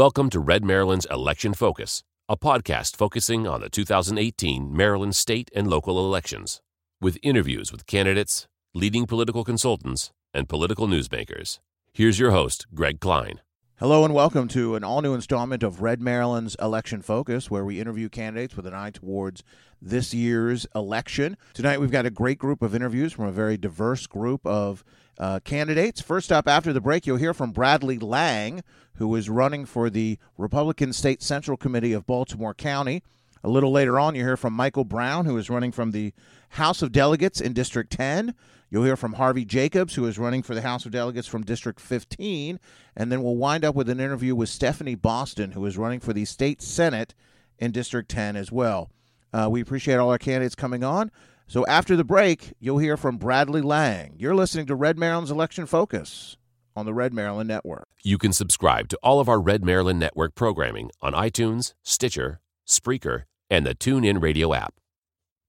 Welcome to Red Maryland's Election Focus, a podcast focusing on the 2018 Maryland state and local elections, with interviews with candidates, leading political consultants, and political newsmakers. Here's your host, Greg Kline. Hello and welcome to an all new installment of Red Maryland's Election Focus, where we interview candidates with an eye towards this year's election. Tonight, we've got a great group of interviews from a very diverse group of uh, candidates. First up, after the break, you'll hear from Bradley Lang, who is running for the Republican State Central Committee of Baltimore County. A little later on, you'll hear from Michael Brown, who is running from the House of Delegates in District 10. You'll hear from Harvey Jacobs, who is running for the House of Delegates from District 15. And then we'll wind up with an interview with Stephanie Boston, who is running for the State Senate in District 10 as well. Uh, we appreciate all our candidates coming on. So after the break, you'll hear from Bradley Lang. You're listening to Red Maryland's Election Focus on the Red Maryland Network. You can subscribe to all of our Red Maryland Network programming on iTunes, Stitcher, Spreaker, and the TuneIn Radio app.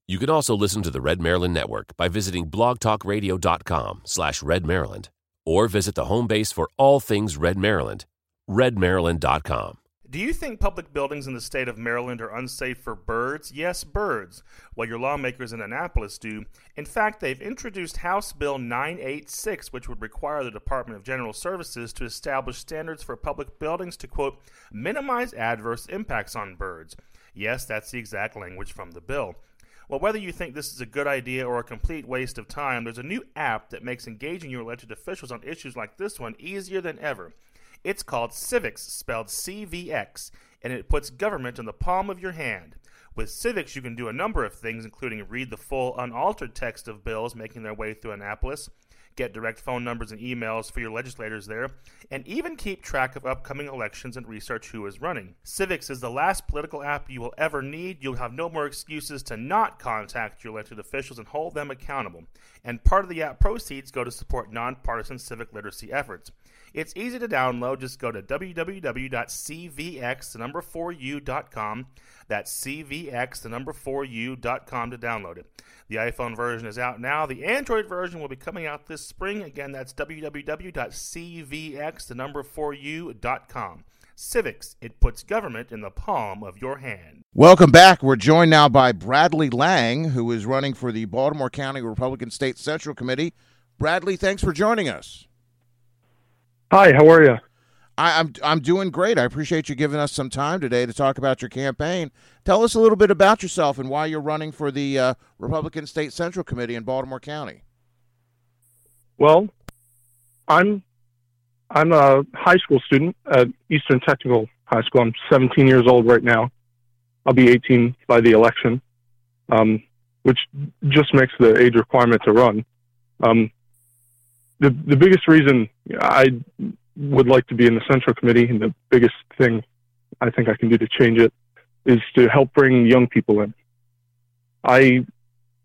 You can also listen to the Red Maryland Network by visiting blogtalkradio.com slash redmaryland or visit the home base for all things Red Maryland, redmaryland.com. Do you think public buildings in the state of Maryland are unsafe for birds? Yes, birds. Well, your lawmakers in Annapolis do. In fact, they've introduced House Bill 986, which would require the Department of General Services to establish standards for public buildings to, quote, minimize adverse impacts on birds. Yes, that's the exact language from the bill. Well, whether you think this is a good idea or a complete waste of time, there's a new app that makes engaging your elected officials on issues like this one easier than ever. It's called Civics, spelled CVX, and it puts government in the palm of your hand. With Civics, you can do a number of things, including read the full, unaltered text of bills making their way through Annapolis, get direct phone numbers and emails for your legislators there, and even keep track of upcoming elections and research who is running. Civics is the last political app you will ever need. You'll have no more excuses to not contact your elected officials and hold them accountable. And part of the app proceeds go to support nonpartisan civic literacy efforts. It's easy to download. Just go to www.cvx, the number 4u.com. That's cvx, the number 4u.com to download it. The iPhone version is out now. The Android version will be coming out this spring. Again, that's www.cvx, the number 4u.com. Civics, it puts government in the palm of your hand. Welcome back. We're joined now by Bradley Lang, who is running for the Baltimore County Republican State Central Committee. Bradley, thanks for joining us. Hi, how are you? I, am I'm, I'm doing great. I appreciate you giving us some time today to talk about your campaign. Tell us a little bit about yourself and why you're running for the uh, Republican State Central Committee in Baltimore County. Well, I'm I'm a high school student at Eastern Technical High School. I'm 17 years old right now. I'll be 18 by the election, um, which just makes the age requirement to run. Um, the the biggest reason I would like to be in the Central Committee, and the biggest thing I think I can do to change it, is to help bring young people in. I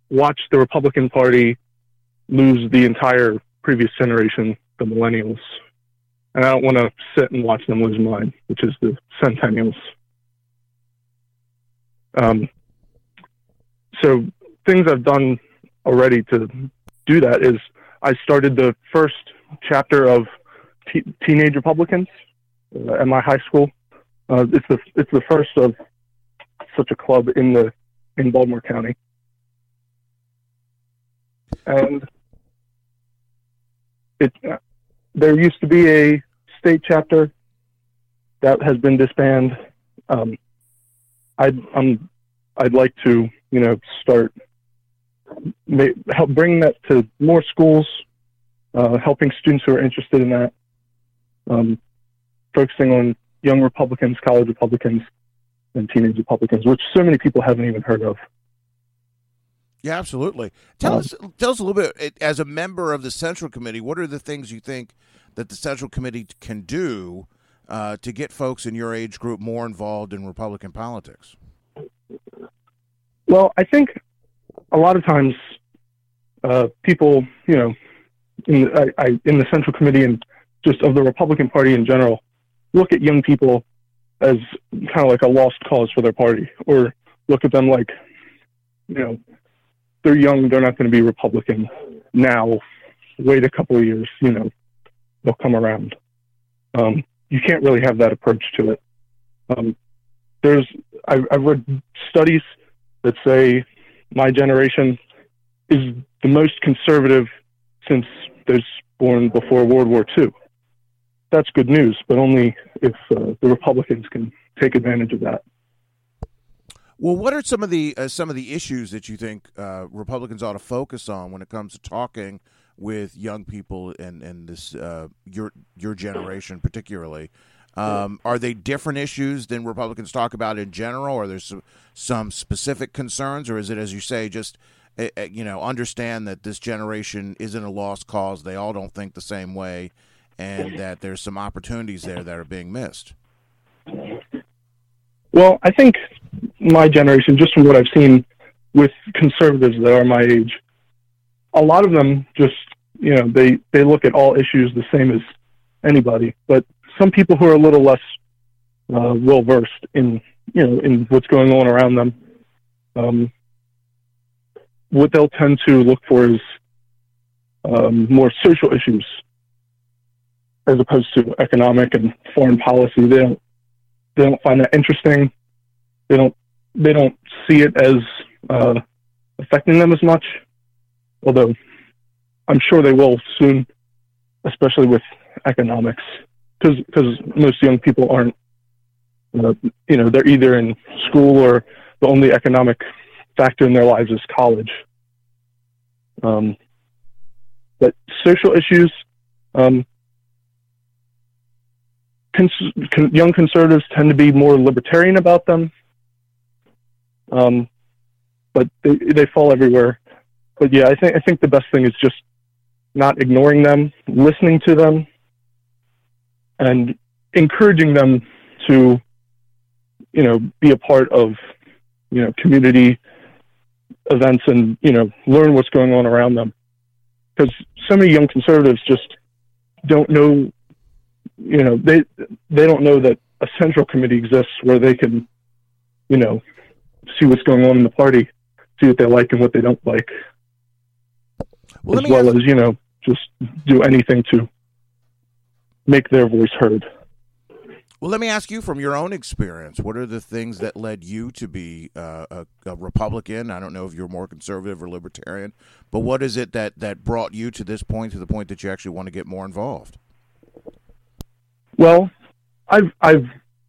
watched the Republican Party lose the entire previous generation, the millennials, and I don't want to sit and watch them lose mine, which is the centennials. Um, so things I've done already to do that is I started the first chapter of Teenage Republicans uh, at my high school. Uh, it's the it's the first of such a club in the in Baltimore County, and it uh, there used to be a state chapter that has been disbanded. Um, I'd I'm, I'd like to you know start help bring that to more schools, uh, helping students who are interested in that, um, focusing on young Republicans, college Republicans, and teenage Republicans, which so many people haven't even heard of. Yeah, absolutely. Tell um, us, tell us a little bit as a member of the Central Committee. What are the things you think that the Central Committee can do uh, to get folks in your age group more involved in Republican politics? Well, I think a lot of times uh, people, you know, in the, I, I, in the Central Committee and just of the Republican Party in general, look at young people as kind of like a lost cause for their party, or look at them like, you know, they're young, they're not going to be Republican now. Wait a couple of years, you know, they'll come around. Um, you can't really have that approach to it. Um, there's I've, I've read studies that say my generation is the most conservative since those born before World War II. That's good news, but only if uh, the Republicans can take advantage of that. Well, what are some of the uh, some of the issues that you think uh, Republicans ought to focus on when it comes to talking with young people and and this uh, your your generation particularly? Um, are they different issues than Republicans talk about in general? Or there's some, some specific concerns, or is it, as you say, just uh, you know understand that this generation isn't a lost cause? They all don't think the same way, and that there's some opportunities there that are being missed. Well, I think my generation, just from what I've seen with conservatives that are my age, a lot of them just, you know, they, they look at all issues the same as anybody. But some people who are a little less uh, well versed in, you know, in what's going on around them, um, what they'll tend to look for is um, more social issues as opposed to economic and foreign policy. They don't they don't find that interesting. They don't they don't see it as uh, affecting them as much. Although I'm sure they will soon, especially with economics, because most young people aren't. Uh, you know, they're either in school or the only economic factor in their lives is college. Um, but social issues, um, cons- con- young conservatives tend to be more libertarian about them. Um, but they, they fall everywhere. But yeah, I think I think the best thing is just not ignoring them, listening to them, and encouraging them to, you know, be a part of, you know, community events and you know learn what's going on around them. Because so many young conservatives just don't know you know they they don't know that a central committee exists where they can you know see what's going on in the party see what they like and what they don't like well, as well ask- as you know just do anything to make their voice heard well, let me ask you from your own experience, what are the things that led you to be uh, a, a, Republican? I don't know if you're more conservative or libertarian, but what is it that, that brought you to this point, to the point that you actually want to get more involved? Well, I've I've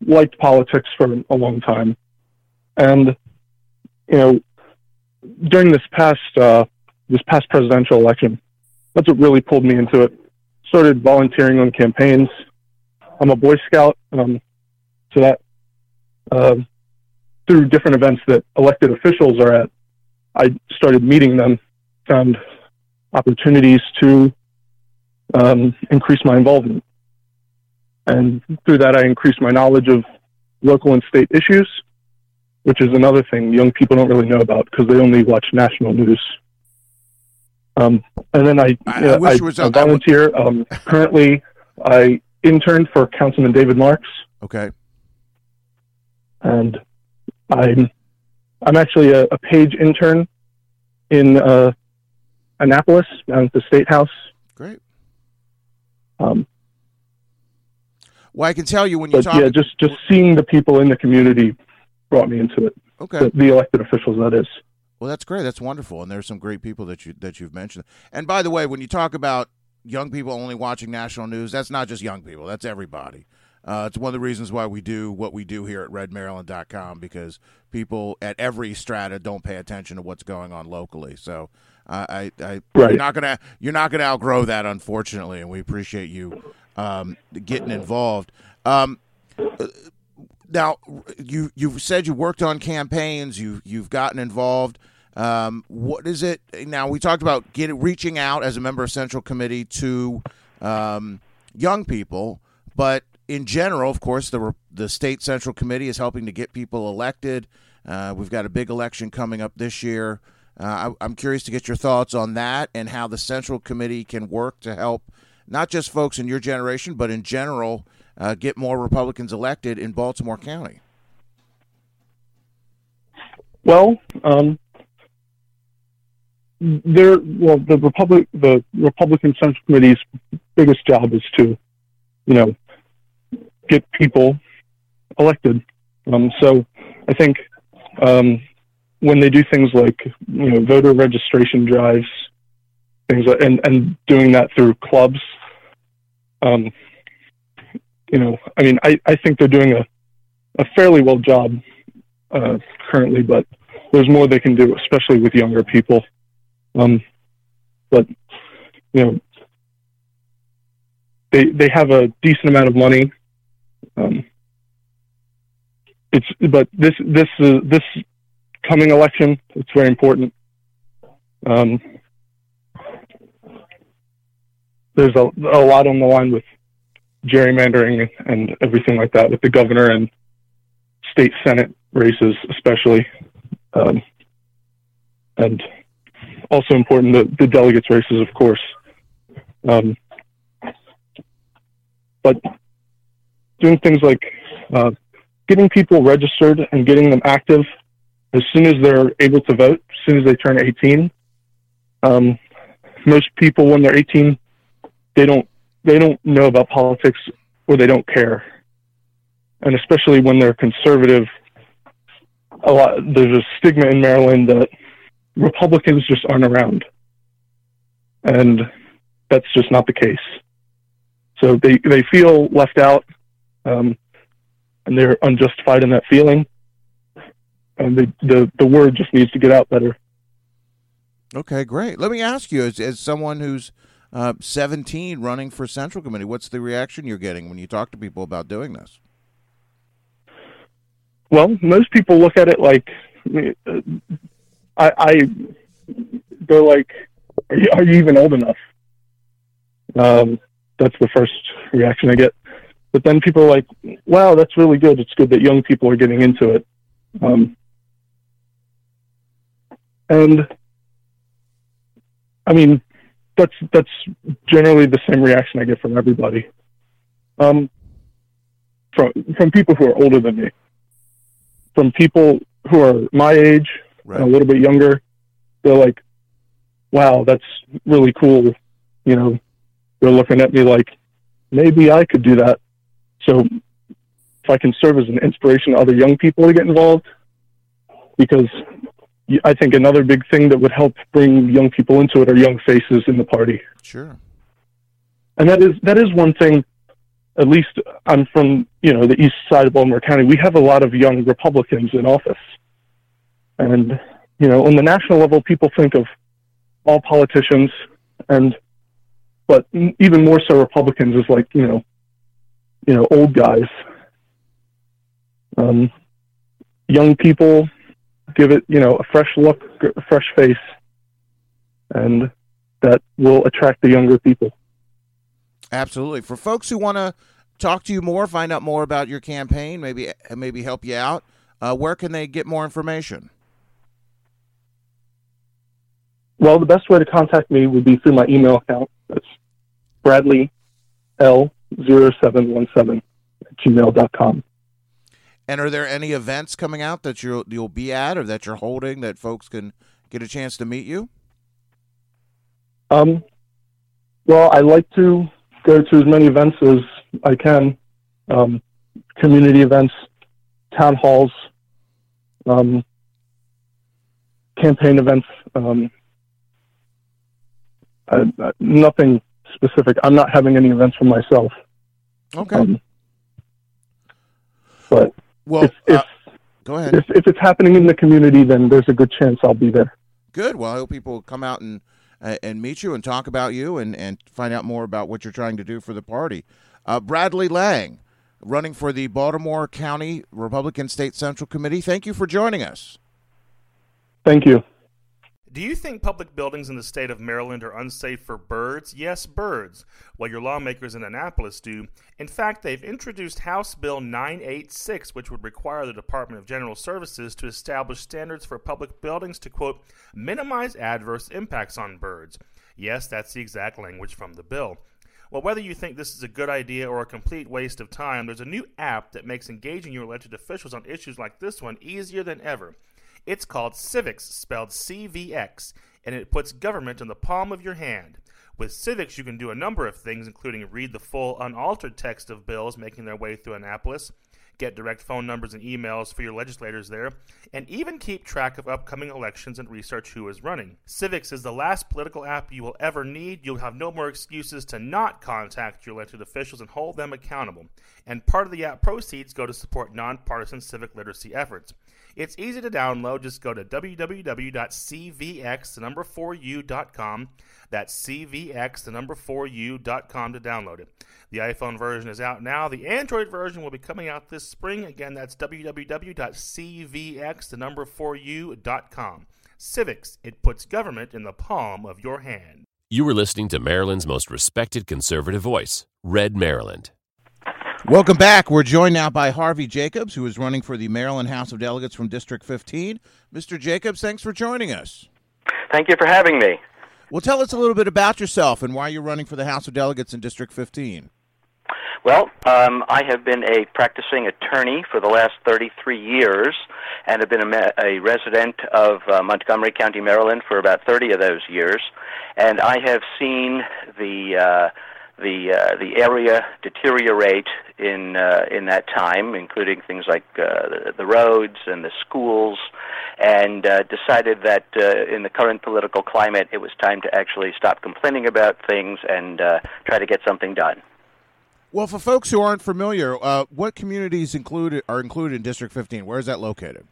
liked politics for a long time, and you know, during this past uh, this past presidential election, that's what really pulled me into it. Started volunteering on campaigns. I'm a Boy Scout, um, so that uh, through different events that elected officials are at, I started meeting them, found opportunities to um, increase my involvement. And through that, I increased my knowledge of local and state issues, which is another thing young people don't really know about because they only watch national news. Um, and then I, I, uh, I, was, I volunteer. Um, currently, I interned for Councilman David Marks. Okay. And I'm I'm actually a, a page intern in uh, Annapolis down at the State House. Great. Um, well, I can tell you when you talk. Yeah, just just seeing the people in the community brought me into it. Okay. The, the, elected officials, that is. Well, that's great. That's wonderful, and there's some great people that you that you've mentioned. And by the way, when you talk about young people only watching national news, that's not just young people. That's everybody. Uh, it's one of the reasons why we do what we do here at redmaryland.com because people at every strata don't pay attention to what's going on locally. So uh, I, I right. you're not gonna you're not gonna outgrow that, unfortunately, and we appreciate you um, getting involved. Um, now, you you've said you worked on campaigns. You you've gotten involved. Um, what is it now? We talked about getting reaching out as a member of Central Committee to um, young people, but in general, of course, the the state Central Committee is helping to get people elected. Uh, we've got a big election coming up this year. Uh, I, I'm curious to get your thoughts on that and how the Central Committee can work to help not just folks in your generation, but in general, uh, get more Republicans elected in Baltimore County? Well, um, there. Well, the Republic, the Republican Central Committee's biggest job is to, you know, get people elected. Um, so I think um, when they do things like you know voter registration drives, things like, and and doing that through clubs, um, you know, I mean, I, I think they're doing a, a fairly well job uh, currently, but there's more they can do, especially with younger people. Um, but you know, they they have a decent amount of money. Um, it's but this this uh, this coming election, it's very important. Um, there's a, a lot on the line with gerrymandering and everything like that with the governor and state senate races, especially, um, and also important the, the delegates races, of course. Um, but doing things like uh, getting people registered and getting them active as soon as they're able to vote, as soon as they turn 18. Um, most people, when they're 18, they don't they don't know about politics or they don't care, and especially when they're conservative. A lot there's a stigma in Maryland that Republicans just aren't around, and that's just not the case. So they they feel left out, um, and they're unjustified in that feeling. And the, the the word just needs to get out better. Okay, great. Let me ask you, as as someone who's uh, 17 running for Central Committee, what's the reaction you're getting when you talk to people about doing this? Well, most people look at it like uh, I, I they're like, are you, are you even old enough? Um, that's the first reaction I get. But then people are like, wow, that's really good. It's good that young people are getting into it. Um, and I mean, that's that's generally the same reaction I get from everybody. Um, from from people who are older than me, from people who are my age right. and a little bit younger, they're like, "Wow, that's really cool." You know, they're looking at me like maybe I could do that. So if I can serve as an inspiration to other young people to get involved, because I think another big thing that would help bring young people into it are young faces in the party. Sure. And that is that is one thing. At least I'm from you know the east side of Baltimore County. We have a lot of young Republicans in office, and you know on the national level, people think of all politicians and but even more so Republicans is like you know, you know, old guys. Um, young people give it you know a fresh look, a fresh face, and that will attract the younger people. Absolutely. For folks who want to talk to you more, find out more about your campaign, maybe maybe help you out, uh, where can they get more information? Well, the best way to contact me would be through my email account. That's Bradley L0717 at gmail.com. And are there any events coming out that you'll, you'll be at or that you're holding that folks can get a chance to meet you? Um, well, I like to go to as many events as I can um, community events, town halls, um, campaign events. Um, I, I, nothing specific. I'm not having any events for myself. Okay. Um, but well, if, if, uh, go ahead. If, if it's happening in the community, then there's a good chance I'll be there. Good. Well, I hope people come out and uh, and meet you and talk about you and, and find out more about what you're trying to do for the party. Uh, Bradley Lang, running for the Baltimore County Republican State Central Committee. Thank you for joining us. Thank you. Do you think public buildings in the state of Maryland are unsafe for birds? Yes, birds. Well, your lawmakers in Annapolis do. In fact, they've introduced House Bill 986, which would require the Department of General Services to establish standards for public buildings to, quote, minimize adverse impacts on birds. Yes, that's the exact language from the bill. Well, whether you think this is a good idea or a complete waste of time, there's a new app that makes engaging your elected officials on issues like this one easier than ever. It's called Civics, spelled CVX, and it puts government in the palm of your hand. With Civics, you can do a number of things, including read the full unaltered text of bills making their way through Annapolis, get direct phone numbers and emails for your legislators there, and even keep track of upcoming elections and research who is running. Civics is the last political app you will ever need. You'll have no more excuses to not contact your elected officials and hold them accountable. And part of the app proceeds go to support nonpartisan civic literacy efforts. It's easy to download. Just go to www.cvx, the number 4u.com. That's cvx, the number 4u.com to download it. The iPhone version is out now. The Android version will be coming out this spring. Again, that's www.cvx, the number 4u.com. Civics, it puts government in the palm of your hand. You were listening to Maryland's most respected conservative voice, Red Maryland. Welcome back. We're joined now by Harvey Jacobs, who is running for the Maryland House of Delegates from District 15. Mr. Jacobs, thanks for joining us. Thank you for having me. Well, tell us a little bit about yourself and why you're running for the House of Delegates in District 15. Well, um, I have been a practicing attorney for the last 33 years and have been a, a resident of uh, Montgomery County, Maryland for about 30 of those years. And I have seen the uh, the uh, the area deteriorate in uh, in that time, including things like uh, the, roads and the schools, and uh, decided that uh, in the current political climate, it was time to actually stop complaining about things and uh, try to get something done. Well, for folks who aren't familiar, what communities included are included in District 15? Where is that located?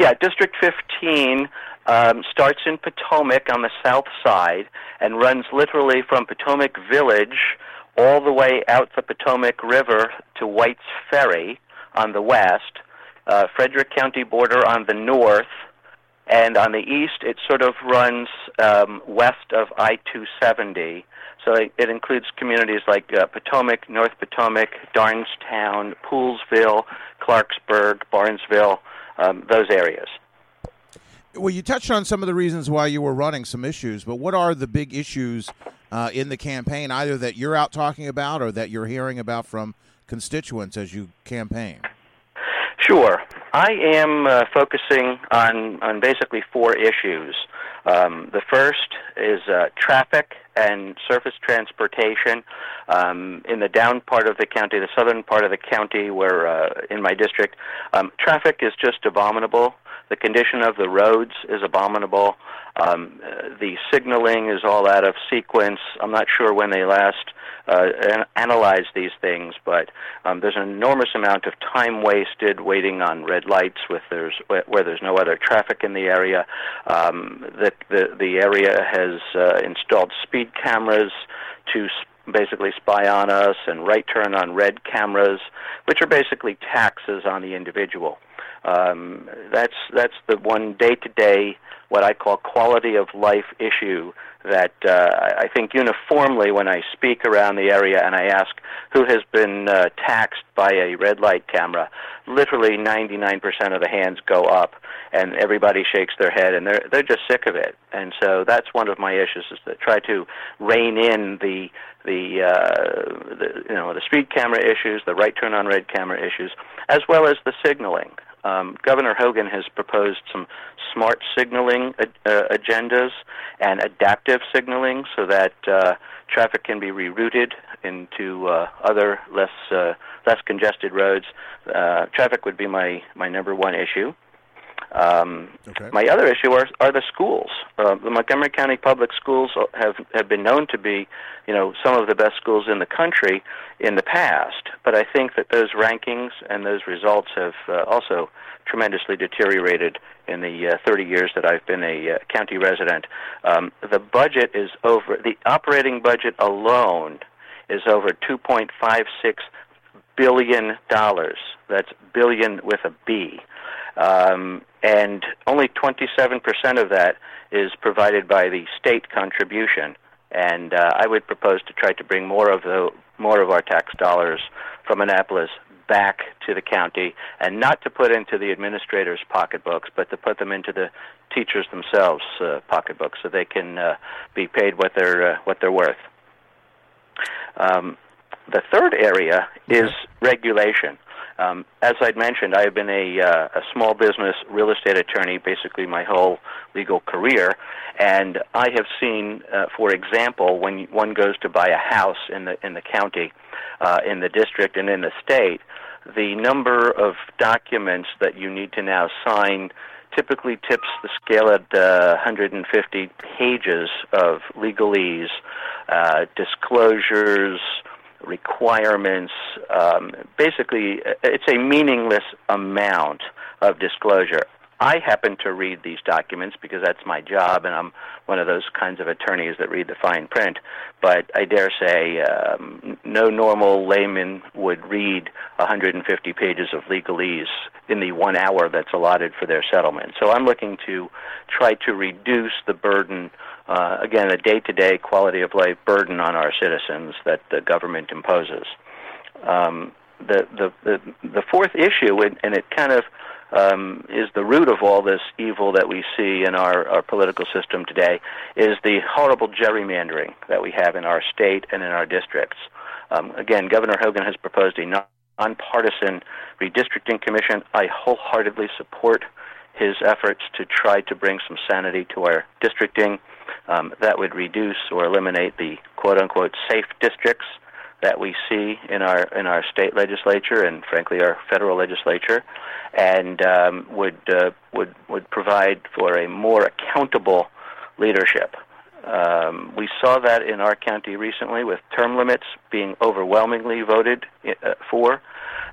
Yeah, District 15 um, starts in Potomac on the south side and runs literally from Potomac Village all the way out the Potomac River to White's Ferry on the west, uh, Frederick County border on the north, and on the east it sort of runs um, west of I 270 so it, includes communities like uh, Potomac, North Potomac, Darnestown, Poolesville, Clarksburg, Barnesville, um, those areas. Well, you touched on some of the reasons why you were running some issues, but what are the big issues uh, in the campaign, either that you're out talking about or that you're hearing about from constituents as you campaign? Sure. I am uh, focusing on, on basically four issues. Um, the first is uh, traffic and surface transportation um, in the down part of the county, the southern part of the county, where uh, in my district, um, traffic is just abominable. The condition of the roads is abominable. Um, uh, the signaling is all out of sequence. I'm not sure when they last uh, an- analyze these things, but um, there's an enormous amount of time wasted waiting on red lights with there's where there's no other traffic in the area. Um, the, the the area has uh, installed speed cameras to basically spy on us and right turn on red cameras, which are basically taxes on the individual. Um, that's that's the one day to day what I call quality of life issue that uh, I think uniformly when I speak around the area and I ask who has been uh, taxed by a red light camera, literally 99% of the hands go up and everybody shakes their head and they're they're just sick of it. And so that's one of my issues is to try to rein in the the, uh, the you know the speed camera issues, the right turn on red camera issues, as well as the signaling. Um, Governor Hogan has proposed some smart signaling uh, agendas and adaptive signaling so that uh, traffic can be rerouted into uh, other less uh, less congested roads. Uh, traffic would be my my number one issue. Um, okay. My other issue are, are the schools. Uh, the Montgomery County Public Schools have have been known to be, you know, some of the best schools in the country in the past. But I think that those rankings and those results have uh, also tremendously deteriorated in the uh, 30 years that I've been a uh, county resident. Um, the budget is over. The operating budget alone is over 2.56 billion dollars. That's billion with a B. Um, and only 27% of that is provided by the state contribution. And uh, I would propose to try to bring more of the more of our tax dollars from Annapolis back to the county, and not to put into the administrators' pocketbooks, but to put them into the teachers themselves' uh, pocketbooks, so they can uh, be paid what they're uh, what they're worth. Um, the third area is regulation. Um, as I'd mentioned, I have been a, uh, a small business real estate attorney basically my whole legal career, and I have seen, uh, for example, when one goes to buy a house in the in the county, uh, in the district, and in the state, the number of documents that you need to now sign typically tips the scale at uh, 150 pages of legalese, uh, disclosures, requirements. Um, basically, it's a meaningless amount of disclosure. I happen to read these documents because that's my job, and I'm one of those kinds of attorneys that read the fine print. But I dare say um, no normal layman would read 150 pages of legalese in the one hour that's allotted for their settlement. So I'm looking to try to reduce the burden, uh, again, a day to day quality of life burden on our citizens that the government imposes. Um, the, the, the, the fourth issue, and, and it kind of um, is the root of all this evil that we see in our, our political system today, is the horrible gerrymandering that we have in our state and in our districts. Um, again, Governor Hogan has proposed a nonpartisan redistricting commission. I wholeheartedly support his efforts to try to bring some sanity to our districting. Um, that would reduce or eliminate the quote unquote safe districts that we see in our in our state legislature and frankly our federal legislature, and um, would uh, would would provide for a more accountable leadership. Um, we saw that in our county recently with term limits being overwhelmingly voted uh, for,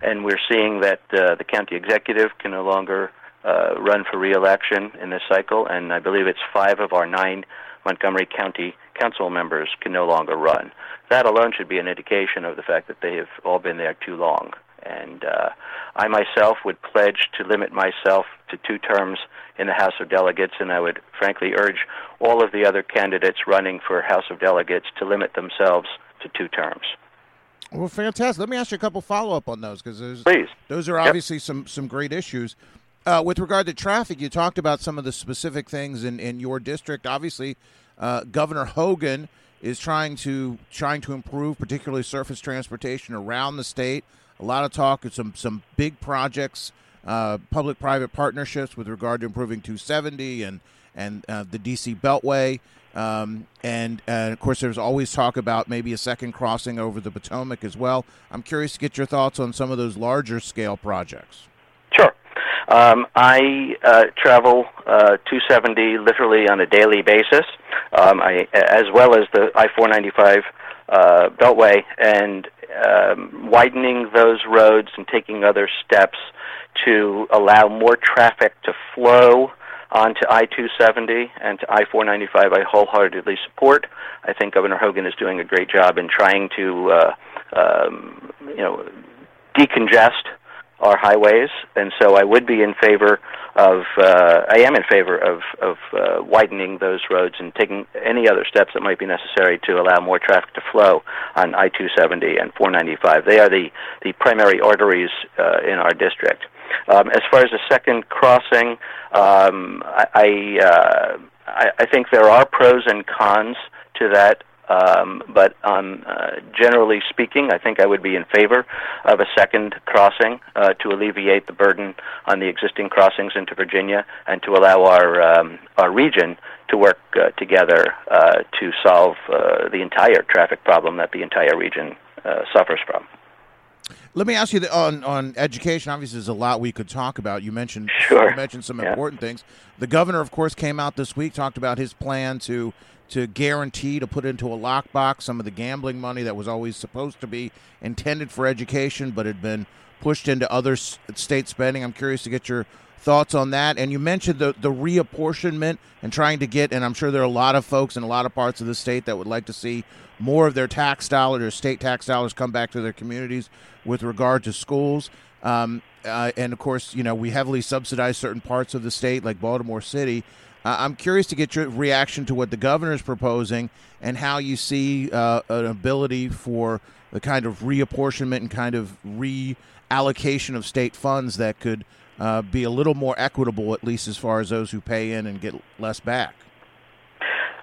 and we're seeing that uh, the county executive can no longer uh, run for reelection in this cycle, and I believe it's five of our nine Montgomery County council members can no longer run. That alone should be an indication of the fact that they have all been there too long. And uh, I myself would pledge to limit myself to two terms in the House of Delegates, and I would frankly urge all of the other candidates running for House of Delegates to limit themselves to two terms. Well, fantastic. Let me ask you a couple follow up on those because those are obviously yep. some some great issues. Uh, with regard to traffic, you talked about some of the specific things in, in your district. Obviously, uh, Governor Hogan is trying to trying to improve, particularly surface transportation around the state. A lot of talk of some some big projects, uh, public-private partnerships with regard to improving 270 and and uh, the DC Beltway. Um, and, and of course, there's always talk about maybe a second crossing over the Potomac as well. I'm curious to get your thoughts on some of those larger scale projects. Um, I uh, travel uh, 270 literally on a daily basis, um, I, as well as the I-495 uh, Beltway, and um, widening those roads and taking other steps to allow more traffic to flow onto I-270 and to I-495. I wholeheartedly support. I think Governor Hogan is doing a great job in trying to, uh, um, you know, decongest our highways, and so I would be in favor of. Uh, I am in favor of of uh, widening those roads and taking any other steps that might be necessary to allow more traffic to flow on I-270 and 495. They are the the primary arteries uh, in our district. Um, as far as the second crossing, um, I I, uh, I I think there are pros and cons to that um, but um, uh, generally speaking, I think I would be in favor of a second crossing uh, to alleviate the burden on the existing crossings into Virginia and to allow our um, our region to work uh, together uh, to solve uh, the entire traffic problem that the entire region uh, suffers from. Let me ask you the, on on education. Obviously, there's a lot we could talk about. You mentioned sure. you mentioned some yeah. important things. The governor, of course, came out this week talked about his plan to to guarantee to put into a lockbox some of the gambling money that was always supposed to be intended for education but had been pushed into other state spending. I'm curious to get your thoughts on that. And you mentioned the, the reapportionment and trying to get, and I'm sure there are a lot of folks in a lot of parts of the state that would like to see more of their tax dollars, their state tax dollars, come back to their communities with regard to schools. Um, uh, and of course, you know, we heavily subsidize certain parts of the state, like Baltimore City. Uh, I'm curious to get your reaction to what the governor is proposing and how you see uh, an ability for the kind of reapportionment and kind of reallocation of state funds that could uh, be a little more equitable, at least as far as those who pay in and get less back.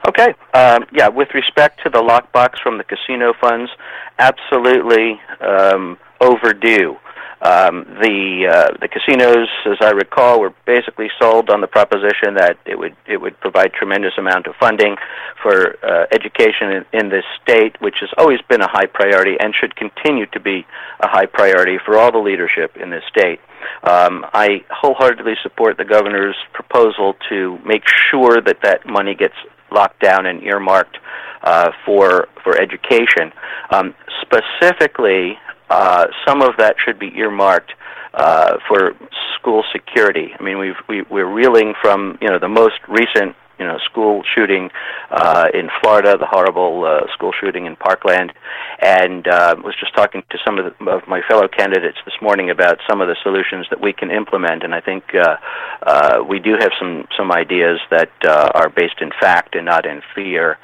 Okay. Um, yeah, with respect to the lockbox from the casino funds, absolutely um, overdue. Um, the uh, the casinos, as I recall, were basically sold on the proposition that it would it would provide tremendous amount of funding for uh, education in, in this state, which has always been a high priority and should continue to be a high priority for all the leadership in this state. Um, I wholeheartedly support the governor's proposal to make sure that that money gets locked down and earmarked uh, for for education. Um, specifically, uh, some of that should be earmarked uh, for school security. I mean, we've, we, we're reeling from you know the most recent you know school shooting uh, in Florida, the horrible uh, school shooting in Parkland, and uh, was just talking to some of, the, of my fellow candidates this morning about some of the solutions that we can implement, and I think uh, uh, we do have some some ideas that uh, are based in fact and not in fear,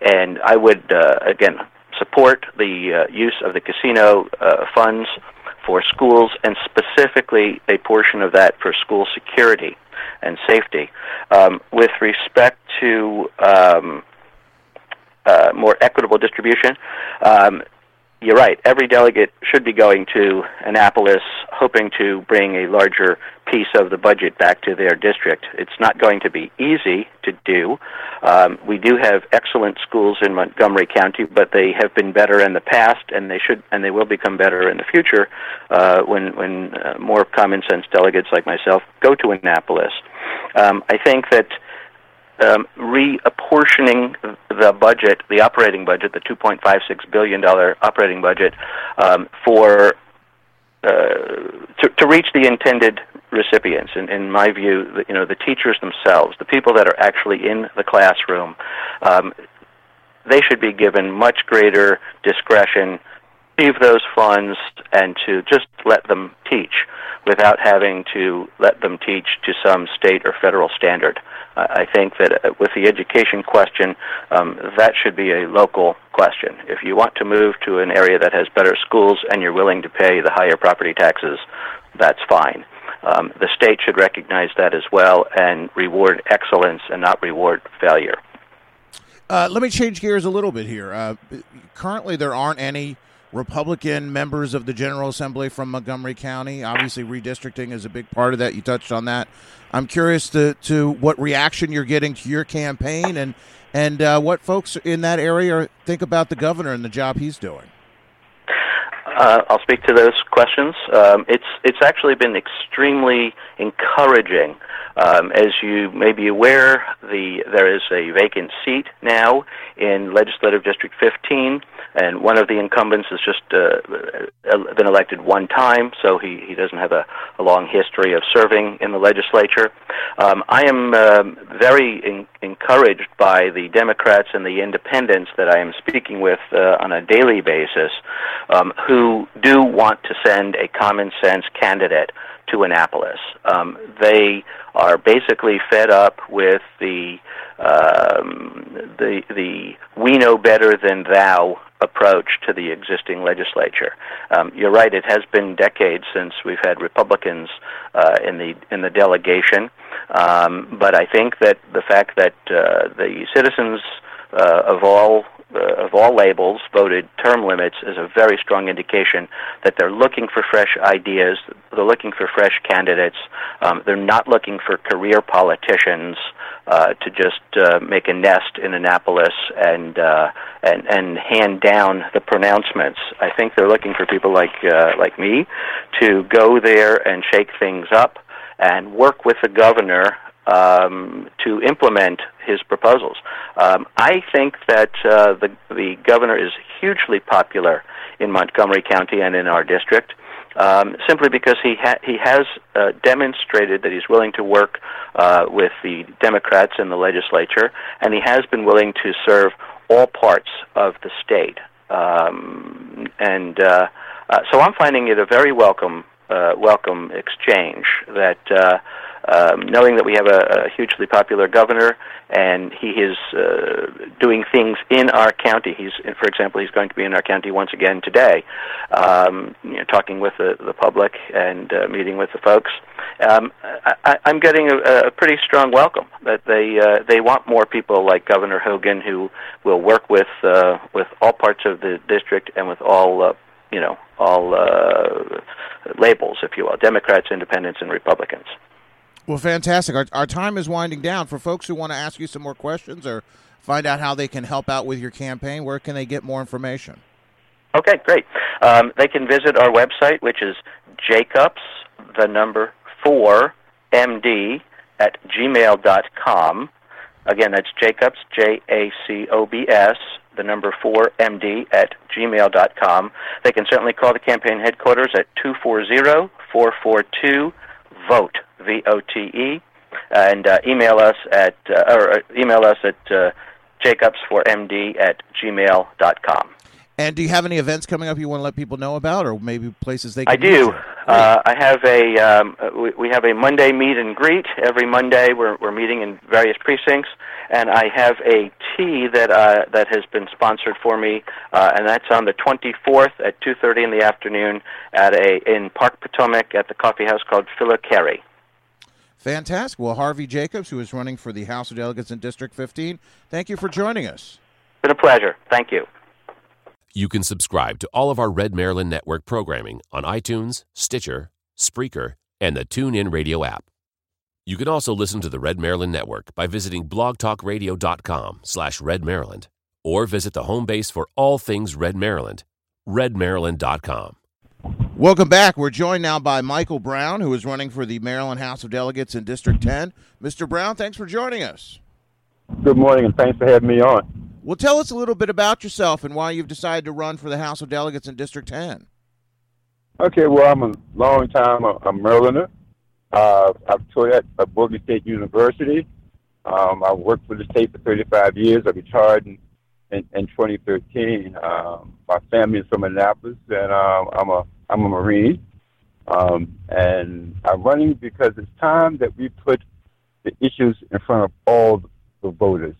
and I would uh, again support the uh, use of the casino uh, funds for schools and specifically a portion of that for school security and safety. Um, with respect to um, uh, more equitable distribution, um, you're right. Every delegate should be going to Annapolis hoping to bring a larger piece of the budget back to their district. It's not going to be easy to do. Um, we do have excellent schools in Montgomery County, but they have been better in the past, and they should and they will become better in the future uh, when when uh, more common sense delegates like myself go to Annapolis. Um, I think that um, reapportioning the budget, the operating budget, the 2.56 billion dollar operating budget, um, for uh, to, to reach the intended recipients. In, in my view, the, you know, the teachers themselves, the people that are actually in the classroom, um, they should be given much greater discretion receive those funds and to just let them teach without having to let them teach to some state or federal standard. I think that uh, with the education question, um, that should be a local question. If you want to move to an area that has better schools and you're willing to pay the higher property taxes, that's fine. Um, the state should recognize that as well and reward excellence and not reward failure. Uh, let me change gears a little bit here. Uh, currently, there aren't any Republican members of the General Assembly from Montgomery County. Obviously, redistricting is a big part of that. You touched on that. I'm curious to, to what reaction you're getting to your campaign and and uh, what folks in that area think about the governor and the job he's doing. Uh, I'll speak to those questions. Um, it's it's actually been extremely encouraging. Um, as you may be aware, the there is a vacant seat now in Legislative District 15 and one of the incumbents has just uh, uh, been elected one time, so he, he doesn't have a, a long history of serving in the legislature. Um, I am um, very in, encouraged by the Democrats and the independents that I am speaking with uh, on a daily basis um, who do want to send a common sense candidate to Annapolis. Um, they are basically fed up with the um, the the we know better than thou approach to the existing legislature. Um, you're right; it has been decades since we've had Republicans uh, in the in the delegation, um, but I think that the fact that uh, the citizens uh, of all uh, of all labels voted term limits is a very strong indication that they're looking for fresh ideas. They're looking for fresh candidates. Um, they're not looking for career politicians uh, to just uh, make a nest in Annapolis and uh, and and hand down the pronouncements. I think they're looking for people like uh, like me to go there and shake things up and work with the governor um, to implement his proposals. Um, I think that uh, the the governor is hugely popular in Montgomery County and in our district. Um, simply because he ha- he has uh, demonstrated that he's willing to work uh, with the Democrats in the legislature, and he has been willing to serve all parts of the state. Um, and uh, uh, so I'm finding it a very welcome uh, welcome exchange that uh, um, knowing that we have a, a hugely popular governor and he is uh, doing things in our county. He's, for example, he's going to be in our county once again today, um, you know, talking with the, the public and uh, meeting with the folks. Um, I, I'm getting a, a pretty strong welcome that they uh, they want more people like Governor Hogan who will work with uh, with all parts of the district and with all uh, you know all uh, labels, if you will, Democrats, Independents, and Republicans. Well, fantastic. Our, our time is winding down. For folks who want to ask you some more questions or find out how they can help out with your campaign, where can they get more information? Okay, great. Um, they can visit our website, which is Jacobs, the number four, MD at gmail.com. Again, that's Jacobs, J A C O B S, the number four, MD at gmail.com. They can certainly call the campaign headquarters at 240 442 VOTE, E, and uh, email us at, uh, or uh, email us at uh, jacobs4md at gmail.com. And do you have any events coming up you want to let people know about, or maybe places they? can I do. Uh, I have a um, we, we have a Monday meet and greet every Monday. We're we're meeting in various precincts, and I have a tea that uh, that has been sponsored for me, uh, and that's on the 24th at 2:30 in the afternoon at a in Park Potomac at the coffee house called Philo Carey. Fantastic. Well, Harvey Jacobs, who is running for the House of Delegates in District 15, thank you for joining us. It's Been a pleasure. Thank you. You can subscribe to all of our Red Maryland Network programming on iTunes, Stitcher, Spreaker, and the TuneIn Radio app. You can also listen to the Red Maryland Network by visiting blogtalkradio.com slash redmaryland or visit the home base for all things Red Maryland, redmaryland.com. Welcome back. We're joined now by Michael Brown, who is running for the Maryland House of Delegates in District 10. Mr. Brown, thanks for joining us. Good morning, and thanks for having me on. Well, tell us a little bit about yourself and why you've decided to run for the House of Delegates in District 10. Okay, well, I'm a long time a, a Marylander. Uh, I've taught at uh, Bowie State University. Um, I worked for the state for 35 years. I retired in, in, in 2013. Um, my family is from Annapolis, and um, I'm a I'm a Marine. Um, and I'm running because it's time that we put the issues in front of all the voters.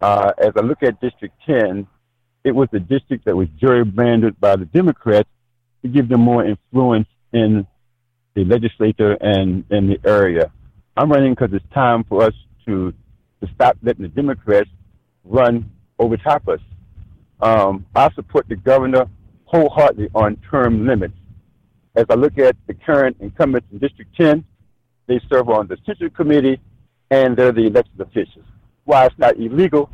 Uh, as I look at District 10, it was a district that was gerrymandered by the Democrats to give them more influence in the legislature and in the area. I'm running because it's time for us to to stop letting the Democrats run over top us. Um, I support the governor wholeheartedly on term limits. As I look at the current incumbents in District 10, they serve on the Central Committee and they're the elected officials. While it's not illegal,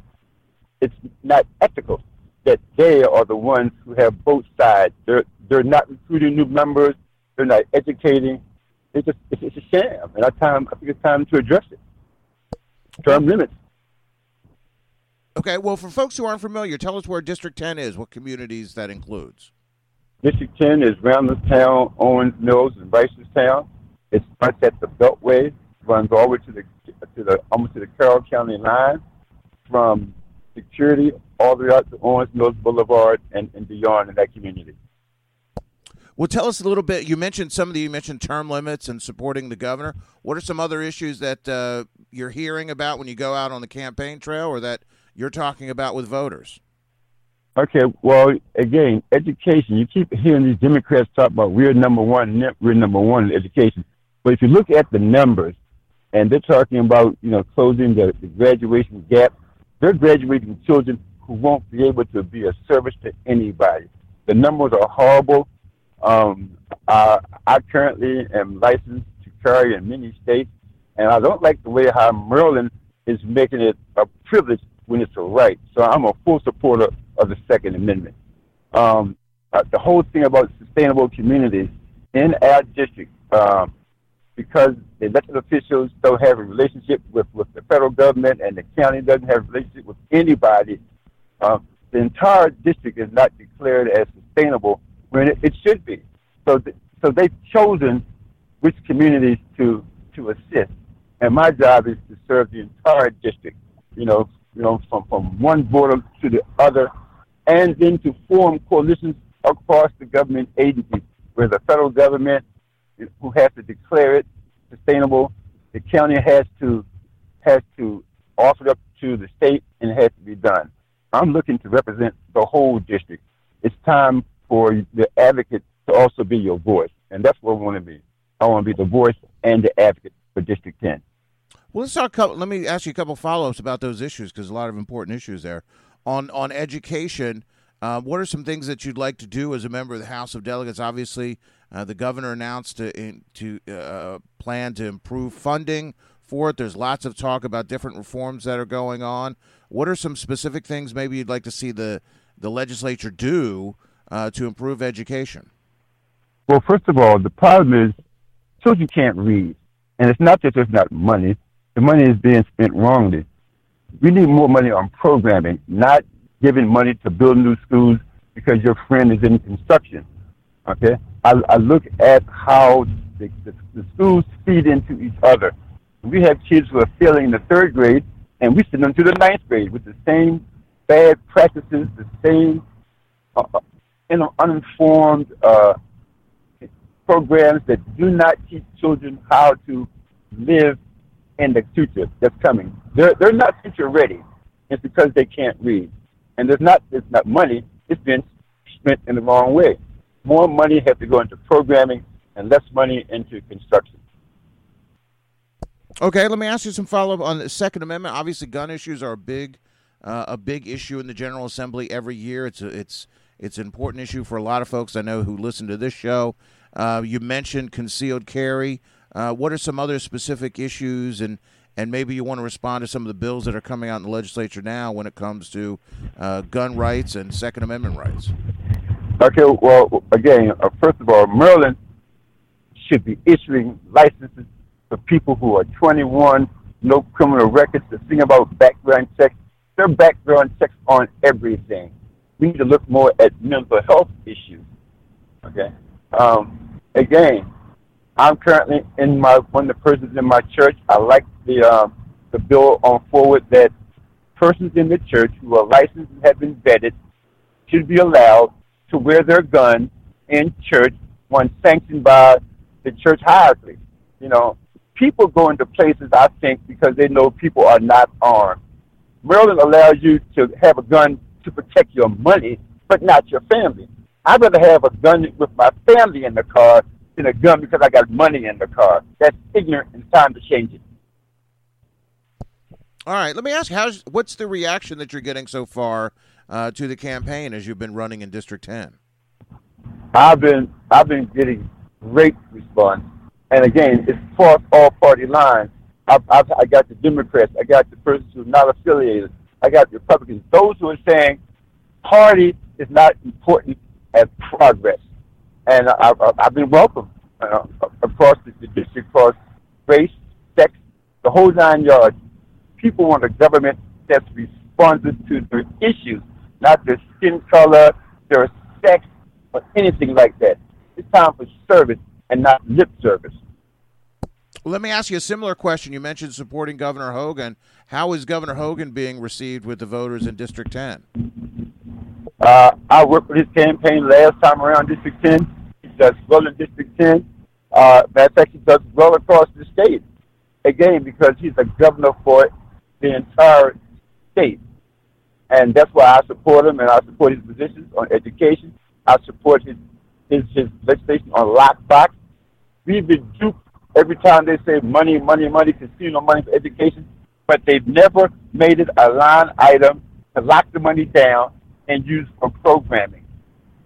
it's not ethical that they are the ones who have both sides. They're they're not recruiting new members. They're not educating. It's just it's, it's a sham, and I time I think it's time to address it. Term limits. Okay, well, for folks who aren't familiar, tell us where District 10 is, what communities that includes. District 10 is Randallstown, Owings Mills, and Reisterstown. It starts at the Beltway, runs all the way to the to the almost to the Carroll County line, from security all the way out to Owings Mills Boulevard and, and beyond in that community. Well, tell us a little bit. You mentioned some of the you mentioned term limits and supporting the governor. What are some other issues that uh, you're hearing about when you go out on the campaign trail, or that you're talking about with voters? Okay, well, again, education. You keep hearing these Democrats talk about we're number one, we're number one in education. But if you look at the numbers, and they're talking about you know closing the, the graduation gap, they're graduating children who won't be able to be a service to anybody. The numbers are horrible. Um, uh, I currently am licensed to carry in many states, and I don't like the way how Maryland is making it a privilege when it's a right. So I'm a full supporter of the Second Amendment. Um, uh, the whole thing about sustainable communities in our district, um, because the elected officials don't have a relationship with, with the federal government and the county doesn't have a relationship with anybody, uh, the entire district is not declared as sustainable when it, it should be. So, th- so they've chosen which communities to to assist, and my job is to serve the entire district. You know, you know, from from one border to the other, and then to form coalitions across the government agencies, where the federal government, who has to declare it sustainable, the county has to has to offer it up to the state, and it has to be done. I'm looking to represent the whole district. It's time for the advocate to also be your voice, and that's what I want to be. I want to be the voice and the advocate for District 10. Well, let's talk. Couple, let me ask you a couple follow ups about those issues because a lot of important issues there. On on education, Uh, what are some things that you'd like to do as a member of the House of Delegates? Obviously, uh, the governor announced to, in, to uh, plan to improve funding for it. There's lots of talk about different reforms that are going on. What are some specific things maybe you'd like to see the the legislature do uh, to improve education? Well, first of all, the problem is children can't read, and it's not that there's not money. The money is being spent wrongly. We need more money on programming, not giving money to build new schools because your friend is in construction. Okay, I, I look at how the, the, the schools feed into each other. We have kids who are failing the third grade, and we send them to the ninth grade with the same bad practices, the same uh, uh you know, uninformed uh, programs that do not teach children how to live in the future that's coming. They're, they're not future ready. It's because they can't read. And it's not, there's not money. It's been spent in the wrong way. More money has to go into programming and less money into construction. Okay, let me ask you some follow up on the Second Amendment. Obviously, gun issues are a big, uh, a big issue in the General Assembly every year. It's a, it's it's an important issue for a lot of folks I know who listen to this show. Uh, you mentioned concealed carry. Uh, what are some other specific issues, and and maybe you want to respond to some of the bills that are coming out in the legislature now when it comes to uh, gun rights and Second Amendment rights? Okay, well, again, uh, first of all, Maryland should be issuing licenses for people who are 21, no criminal records. The thing about background checks, their background checks on everything. We need to look more at mental health issues. Okay. Um, again, I'm currently in my one of the persons in my church. I like the uh, the bill on forward that persons in the church who are licensed and have been vetted should be allowed to wear their gun in church when sanctioned by the church hierarchy. You know, people go into places, I think, because they know people are not armed. Maryland allows you to have a gun to protect your money, but not your family. I'd rather have a gun with my family in the car than a gun because I got money in the car. That's ignorant and time to change it. All right, let me ask: How's what's the reaction that you're getting so far uh, to the campaign as you've been running in District 10? I've been I've been getting great response, and again, it's across all party lines. I've, I've, I got the Democrats, I got the persons who are not affiliated, I got the Republicans. Those who are saying party is not important as progress, and I, I've been welcomed uh, across the, the district, across race, sex, the whole nine yards. People want a government that's responsive to their issues, not their skin color, their sex, or anything like that. It's time for service and not lip service. Let me ask you a similar question. You mentioned supporting Governor Hogan. How is Governor Hogan being received with the voters in District 10? Uh, I worked with his campaign last time around District 10. He does well in District 10. Uh, matter of fact, he does well across the state. Again, because he's a governor for the entire state. And that's why I support him and I support his positions on education. I support his his, his legislation on lockbox. We've been duped every time they say money, money, money, casino money for education, but they've never made it a line item to lock the money down and use for programming.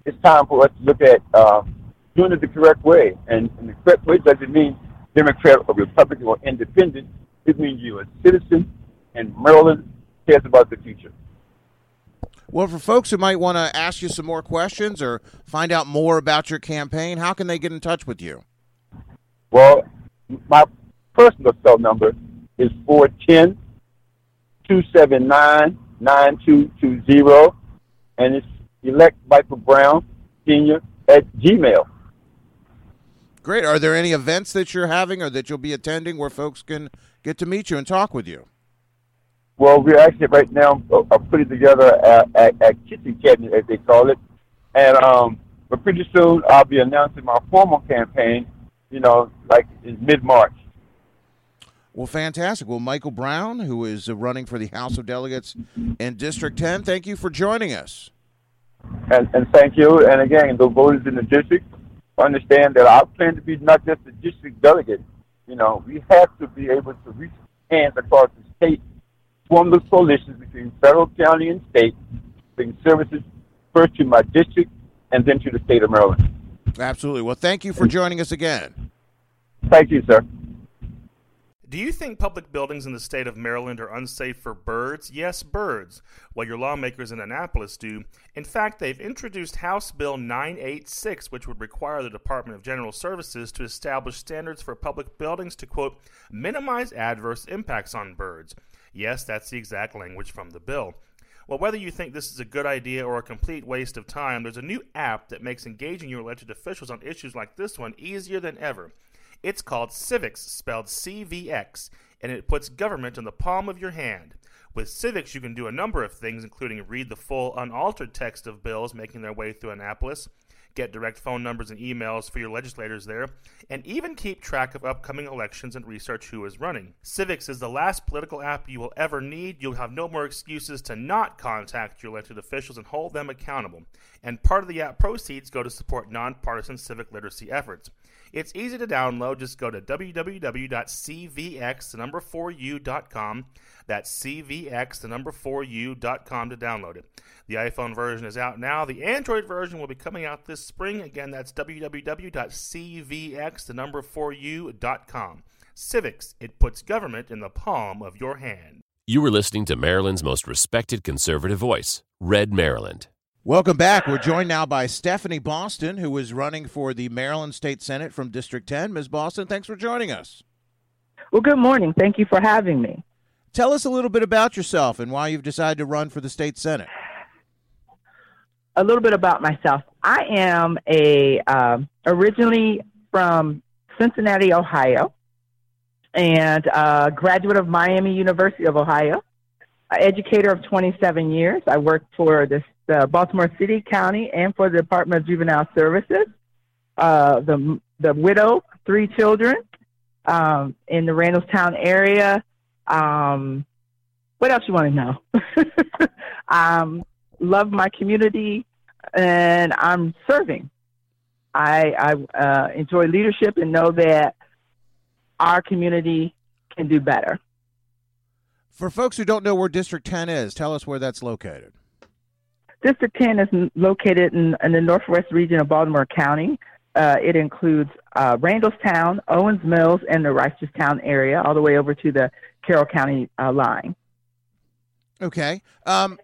It's time for us to look at um, doing it the correct way. And, and the correct way doesn't mean Democrat or Republican or independent. It means you're a citizen and Maryland cares about the future. Well, for folks who might want to ask you some more questions or find out more about your campaign, how can they get in touch with you? Well, my personal cell number is 410 279 9220, and it's elect Michael Brown Senior at Gmail. Great. Are there any events that you're having or that you'll be attending where folks can get to meet you and talk with you? Well, we're actually right now uh, putting together a, a, a kitchen cabinet, as they call it, and um, but pretty soon I'll be announcing my formal campaign you know, like in mid March. Well, fantastic. Well, Michael Brown, who is uh, running for the House of Delegates in District 10, thank you for joining us. And, and thank you. And again, the voters in the district understand that I plan to be not just a district delegate. You know, we have to be able to reach hands across the state, form the coalitions between federal, county, and state, bring services first to my district and then to the state of Maryland. Absolutely. Well, thank you for joining us again. Thank you, sir. Do you think public buildings in the state of Maryland are unsafe for birds? Yes, birds. Well, your lawmakers in Annapolis do. In fact, they've introduced House Bill 986, which would require the Department of General Services to establish standards for public buildings to, quote, minimize adverse impacts on birds. Yes, that's the exact language from the bill. Well, whether you think this is a good idea or a complete waste of time, there's a new app that makes engaging your elected officials on issues like this one easier than ever. It's called Civics, spelled CVX, and it puts government in the palm of your hand. With Civics, you can do a number of things, including read the full unaltered text of bills making their way through Annapolis, get direct phone numbers and emails for your legislators there, and even keep track of upcoming elections and research who is running. Civics is the last political app you will ever need. You'll have no more excuses to not contact your elected officials and hold them accountable. And part of the app proceeds go to support nonpartisan civic literacy efforts. It's easy to download. Just go to www.cvx, the number 4u.com. That's cvx, the number 4u.com to download it. The iPhone version is out now. The Android version will be coming out this spring. Again, that's www.cvx, the number 4u.com. Civics, it puts government in the palm of your hand. You were listening to Maryland's most respected conservative voice, Red Maryland. Welcome back. We're joined now by Stephanie Boston, who is running for the Maryland State Senate from District 10. Ms. Boston, thanks for joining us. Well, good morning. Thank you for having me. Tell us a little bit about yourself and why you've decided to run for the state senate. A little bit about myself. I am a uh, originally from Cincinnati, Ohio, and a graduate of Miami University of Ohio. Educator of 27 years. I worked for the uh, Baltimore City, County, and for the Department of Juvenile Services. Uh, the the widow, three children um, in the Randallstown area. Um, what else you want to know? um, love my community, and I'm serving. I, I uh, enjoy leadership and know that our community can do better. For folks who don't know where District 10 is, tell us where that's located. District 10 is located in, in the northwest region of Baltimore County. Uh, it includes uh, Randallstown, Owings Mills, and the Reisterstown area, all the way over to the Carroll County uh, line. Okay. Um,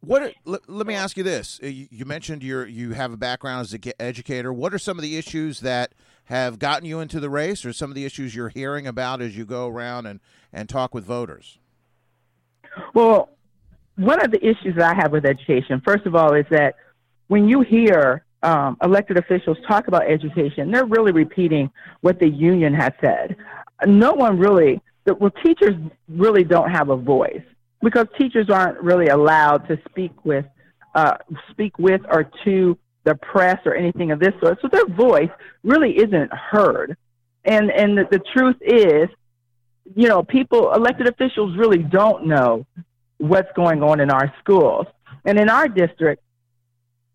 what? Let, let, me ask you this: uh, you, you mentioned you you have a background as an educator. What are some of the issues that have gotten you into the race, or some of the issues you're hearing about as you go around and and talk with voters? Well, one of the issues that I have with education, first of all, is that when you hear um, elected officials talk about education, they're really repeating what the union has said. No one really, well, teachers really don't have a voice because teachers aren't really allowed to speak with, uh, speak with or to the press or anything of this sort. So their voice really isn't heard. And and the, the truth is, you know, people, elected officials really don't know what's going on in our schools. And in our district,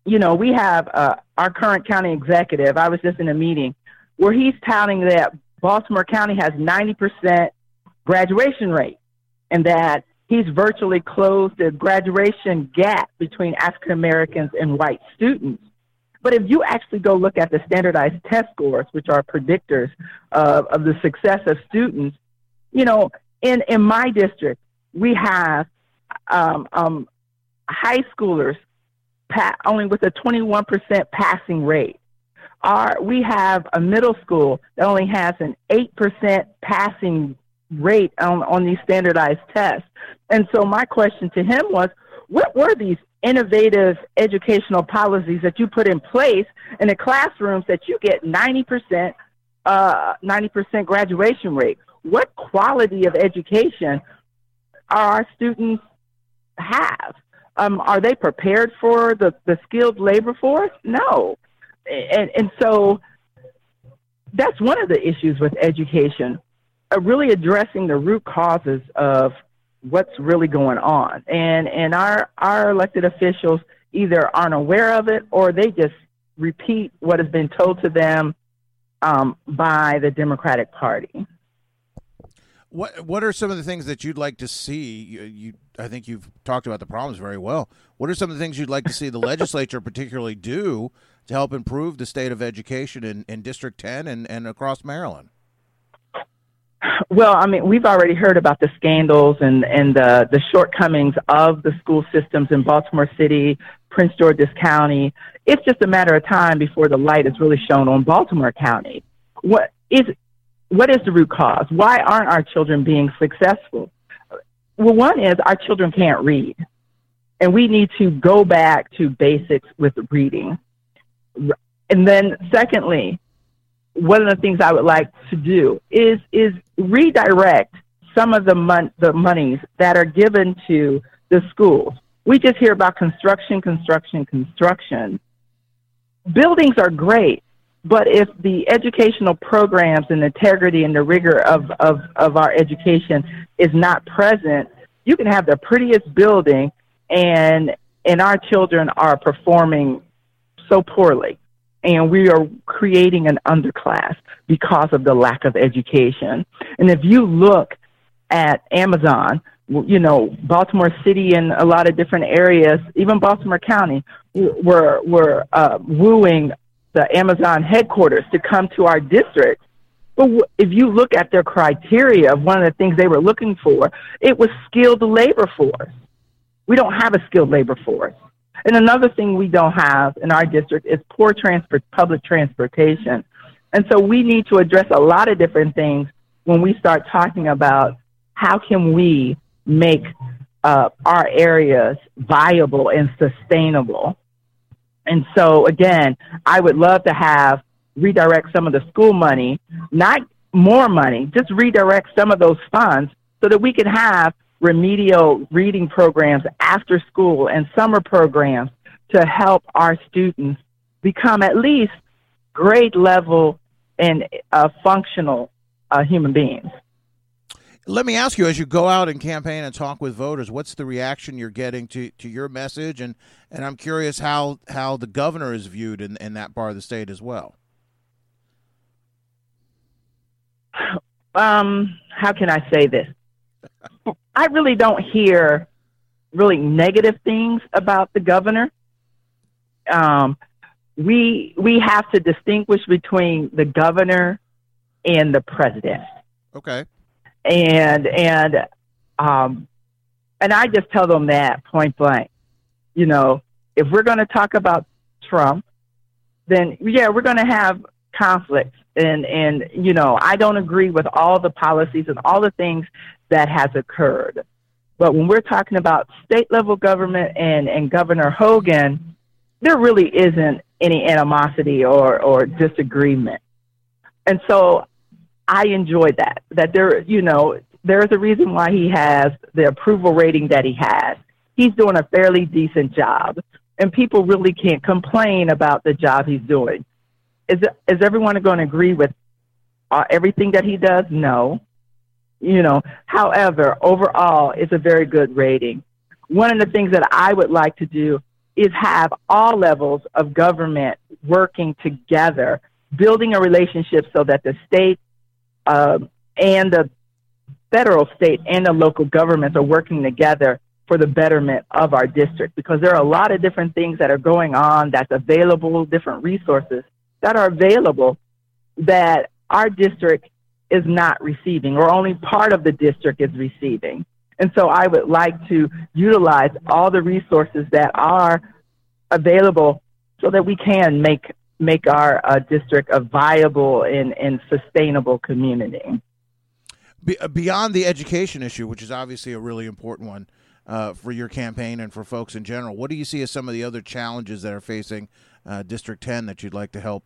you know, we have uh, our current county executive. I was just in a meeting where he's touting that Baltimore County has 90% graduation rate and that he's virtually closed the graduation gap between African Americans and white students. But if you actually go look at the standardized test scores, which are predictors of, of the success of students, you know, in, in my district, we have um, um, high schoolers pa- only with a 21% passing rate. Our, we have a middle school that only has an 8% passing rate on, on these standardized tests. And so my question to him was, what were these innovative educational policies that you put in place in the classrooms that you get 90%, uh, 90% graduation rate? What quality of education are our students have. Um, are they prepared for the, the skilled labor force? No. And, and so that's one of the issues with education, really addressing the root causes of what's really going on. And, and our, our elected officials either aren't aware of it or they just repeat what has been told to them um, by the Democratic Party. What What are some of the things that you'd like to see? You, you, I think you've talked about the problems very well. What are some of the things you'd like to see the legislature particularly do to help improve the state of education in, in District 10 and, and across Maryland? Well, I mean, we've already heard about the scandals and, and the, the shortcomings of the school systems in Baltimore City, Prince George's County. It's just a matter of time before the light is really shown on Baltimore County. What is what is the root cause? Why aren't our children being successful? Well, one is our children can't read, and we need to go back to basics with reading. And then, secondly, one of the things I would like to do is is redirect some of the mon- the monies that are given to the schools. We just hear about construction, construction, construction. Buildings are great, but if the educational programs and integrity and the rigor of, of, of our education is not present, you can have the prettiest building and and our children are performing so poorly. And we are creating an underclass because of the lack of education. And if you look at Amazon, you know, Baltimore City and a lot of different areas, even Baltimore County, were were uh, wooing the Amazon headquarters to come to our district. But if you look at their criteria of one of the things they were looking for, it was skilled labor force. We don't have a skilled labor force. And another thing we don't have in our district is poor transport, public transportation. And so we need to address a lot of different things when we start talking about how can we make uh, our areas viable and sustainable. And so, again, I would love to have redirect some of the school money, not more money, just redirect some of those funds so that we can have remedial reading programs after school and summer programs to help our students become at least grade level and uh, functional uh, human beings. Let me ask you, as you go out and campaign and talk with voters, what's the reaction you're getting to, to your message? And, and I'm curious how, how the governor is viewed in, in that part of the state as well. Um, how can I say this? I really don't hear really negative things about the governor. Um, we we have to distinguish between the governor and the president. Okay and and um, and I just tell them that point blank. You know, if we're going to talk about Trump, then yeah, we're going to have conflicts, and and you know, I don't agree with all the policies and all the things that has occurred. But when we're talking about state level government and and Governor Hogan, there really isn't any animosity or or disagreement. And so I enjoy that. That there, you know, there is a reason why he has the approval rating that he has. He's doing a fairly decent job, and people really can't complain about the job he's doing. Is is everyone going to agree with uh, everything that he does? No. You know, however, overall, it's a very good rating. One of the things that I would like to do is have all levels of government working together, building a relationship so that the state uh, and the federal, state, and the local governments are working together for the betterment of our district because there are a lot of different things that are going on that's available, different resources that are available that our district is not receiving or only part of the district is receiving. And so I would like to utilize all the resources that are available so that we can make make our uh, district a viable and, and sustainable community. Be- uh, beyond the education issue, which is obviously a really important one uh, for your campaign and for folks in general, what do you see as some of the other challenges that are facing uh, District 10 that you'd like to help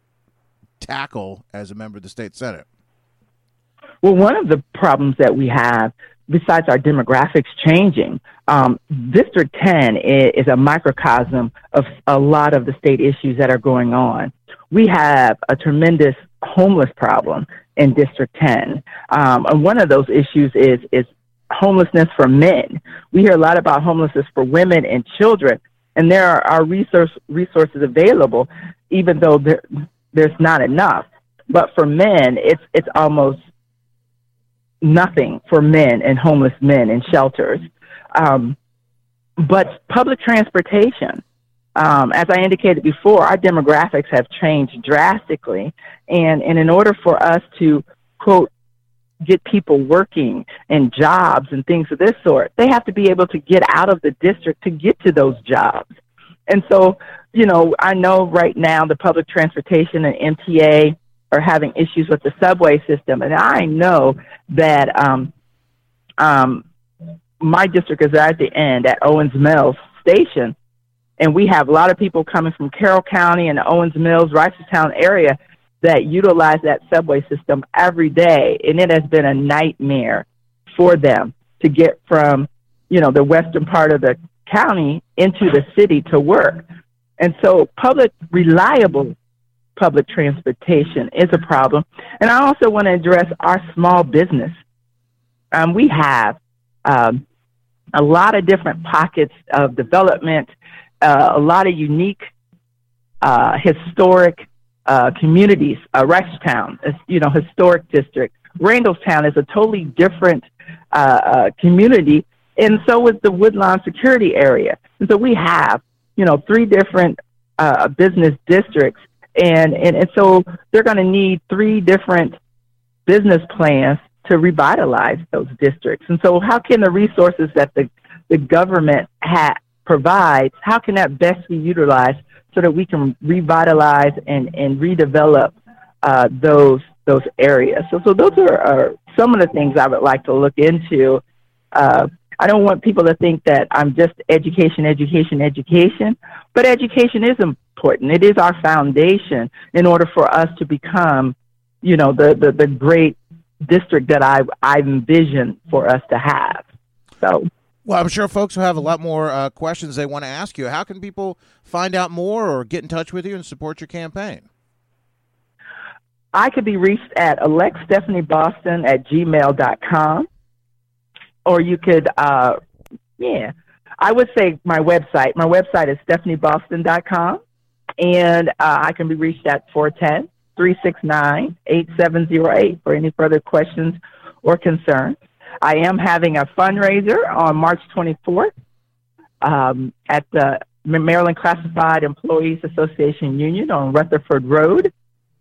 tackle as a member of the state senate? Well, one of the problems that we have, besides our demographics changing, um, District 10 is a microcosm of a lot of the state issues that are going on we have a tremendous homeless problem in District 10. Um, and one of those issues is, is homelessness for men. We hear a lot about homelessness for women and children, and there are, are resource, resources available, even though there, there's not enough. But for men, it's, it's almost nothing for men and homeless men in shelters. Um, but public transportation, um, as I indicated before, our demographics have changed drastically. And, and in order for us to, quote, get people working and jobs and things of this sort, they have to be able to get out of the district to get to those jobs. And so, you know, I know right now the public transportation and MTA are having issues with the subway system, and I know that um, um, my district is at the end at Owings Mills Station, and we have a lot of people coming from Carroll County and Owings Mills, Reisterstown area that utilize that subway system every day, and it has been a nightmare for them to get from, you know, the western part of the county into the city to work. And so public, reliable public transportation is a problem. And I also want to address our small business. Um, we have um, a lot of different pockets of development, uh, a lot of unique, uh, historic uh, communities. Uh, Reisterstown, is, you know, historic district. Randallstown is a totally different uh, uh, community, and so is the Woodlawn security area. And so we have, you know, three different uh, business districts and and, and so they're going to need three different business plans to revitalize those districts. And so, how can the resources that the the government ha- provides, how can that best be utilized so that we can revitalize and and redevelop uh, those those areas? So, so those are, are, some of the things I would like to look into. Uh, I don't want people to think that I'm just education, education, education, but education is important. It is our foundation in order for us to become, you know, the, the, the great district that I, I envision for us to have. So. Well, I'm sure folks will have a lot more uh, questions they want to ask you. How can people find out more or get in touch with you and support your campaign? I could be reached at electstephanieboston at gmail.com or you could, uh, yeah, I would say my website. My website is stephanieboston.com, and uh, I can be reached at 410 369 8708 for any further questions or concerns. I am having a fundraiser on March 24th um, at the Maryland Classified Employees Association Union on Rutherford Road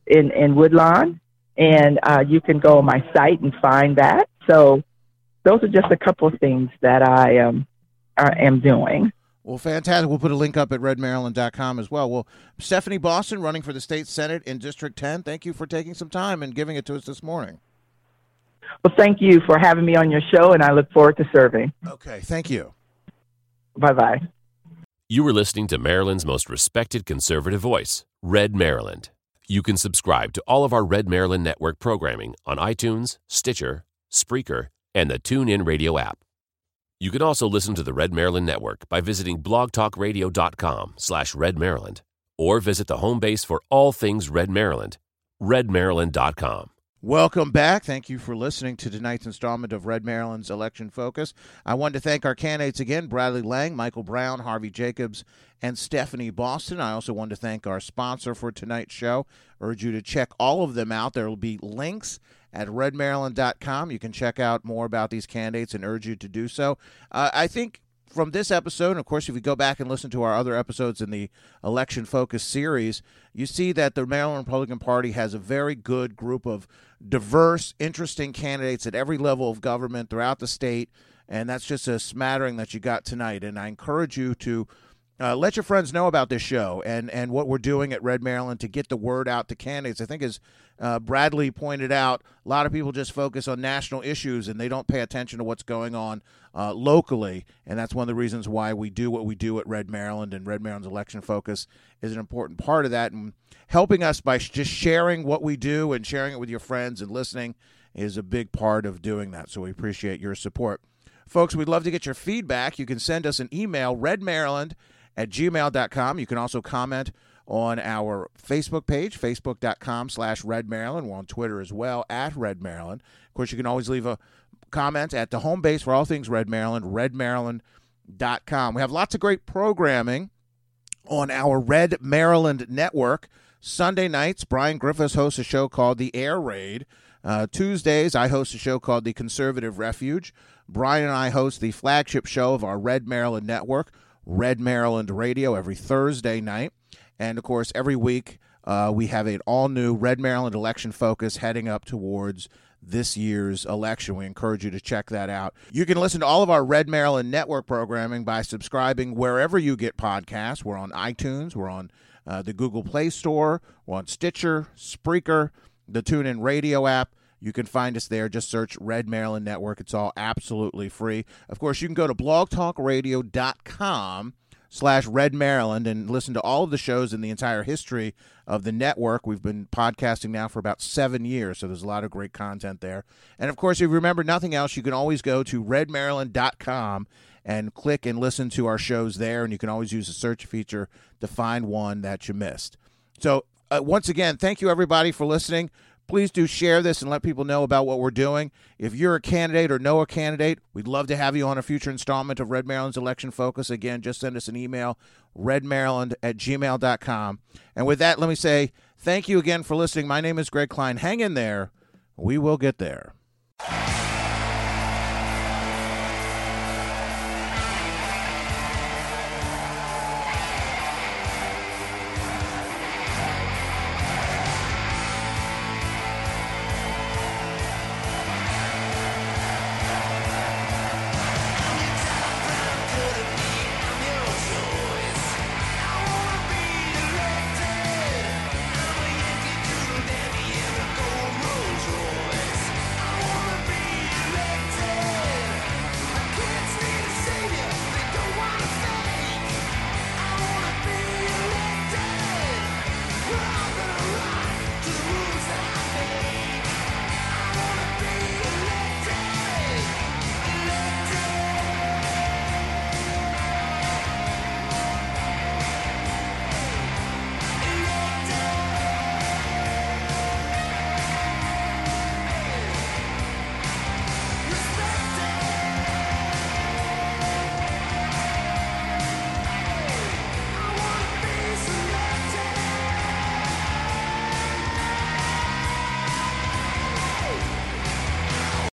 in, in Woodlawn. And uh, you can go on my site and find that. So those are just a couple of things that I um, are, am doing. Well, fantastic. We'll put a link up at redmaryland.com as well. Well, Stephanie Boston, running for the state senate in District 10, thank you for taking some time and giving it to us this morning. Well, thank you for having me on your show, and I look forward to serving. Okay, thank you. Bye bye. You were listening to Maryland's most respected conservative voice, Red Maryland. You can subscribe to all of our Red Maryland Network programming on iTunes, Stitcher, Spreaker, and the TuneIn Radio app. You can also listen to the Red Maryland Network by visiting blogtalkradio.com slash redmaryland or visit the home base for all things Red Maryland, redmaryland.com. Welcome back. Thank you for listening to tonight's installment of Red Maryland's Election Focus. I want to thank our candidates again Bradley Lang, Michael Brown, Harvey Jacobs, and Stephanie Boston. I also want to thank our sponsor for tonight's show. Urge you to check all of them out. There will be links at redmaryland.com. You can check out more about these candidates and urge you to do so. Uh, I think from this episode, and of course, if you go back and listen to our other episodes in the election focus series, you see that the Maryland Republican Party has a very good group of diverse, interesting candidates at every level of government throughout the state. And that's just a smattering that you got tonight. And I encourage you to uh, let your friends know about this show and, and what we're doing at Red Maryland to get the word out to candidates. I think, as uh, Bradley pointed out, a lot of people just focus on national issues and they don't pay attention to what's going on uh, locally. And that's one of the reasons why we do what we do at Red Maryland. And Red Maryland's election focus is an important part of that. And helping us by sh- just sharing what we do and sharing it with your friends and listening is a big part of doing that. So we appreciate your support. Folks, we'd love to get your feedback. You can send us an email, redmaryland at gmail.com. You can also comment on our Facebook page, facebook.com slash Red Maryland. We're on Twitter as well, at Red Maryland. Of course, you can always leave a comment at the home base for all things Red Maryland, redmaryland.com. We have lots of great programming on our Red Maryland network. Sunday nights, Brian Griffiths hosts a show called The Air Raid. Uh, Tuesdays, I host a show called The Conservative Refuge. Brian and I host the flagship show of our Red Maryland network, Red Maryland Radio, every Thursday night. And of course, every week uh, we have an all new Red Maryland election focus heading up towards this year's election. We encourage you to check that out. You can listen to all of our Red Maryland Network programming by subscribing wherever you get podcasts. We're on iTunes, we're on uh, the Google Play Store, we're on Stitcher, Spreaker, the TuneIn Radio app. You can find us there. Just search Red Maryland Network. It's all absolutely free. Of course, you can go to blogtalkradio.com slash Red Maryland and listen to all of the shows in the entire history of the network. We've been podcasting now for about seven years, so there's a lot of great content there. And of course, if you remember nothing else, you can always go to redmaryland.com and click and listen to our shows there, and you can always use the search feature to find one that you missed. So, uh, once again, thank you everybody for listening please do share this and let people know about what we're doing. If you're a candidate or know a candidate, we'd love to have you on a future installment of Red Maryland's Election Focus. Again, just send us an email, redmaryland at gmail.com. And with that, let me say thank you again for listening. My name is Greg Kline. Hang in there. We will get there.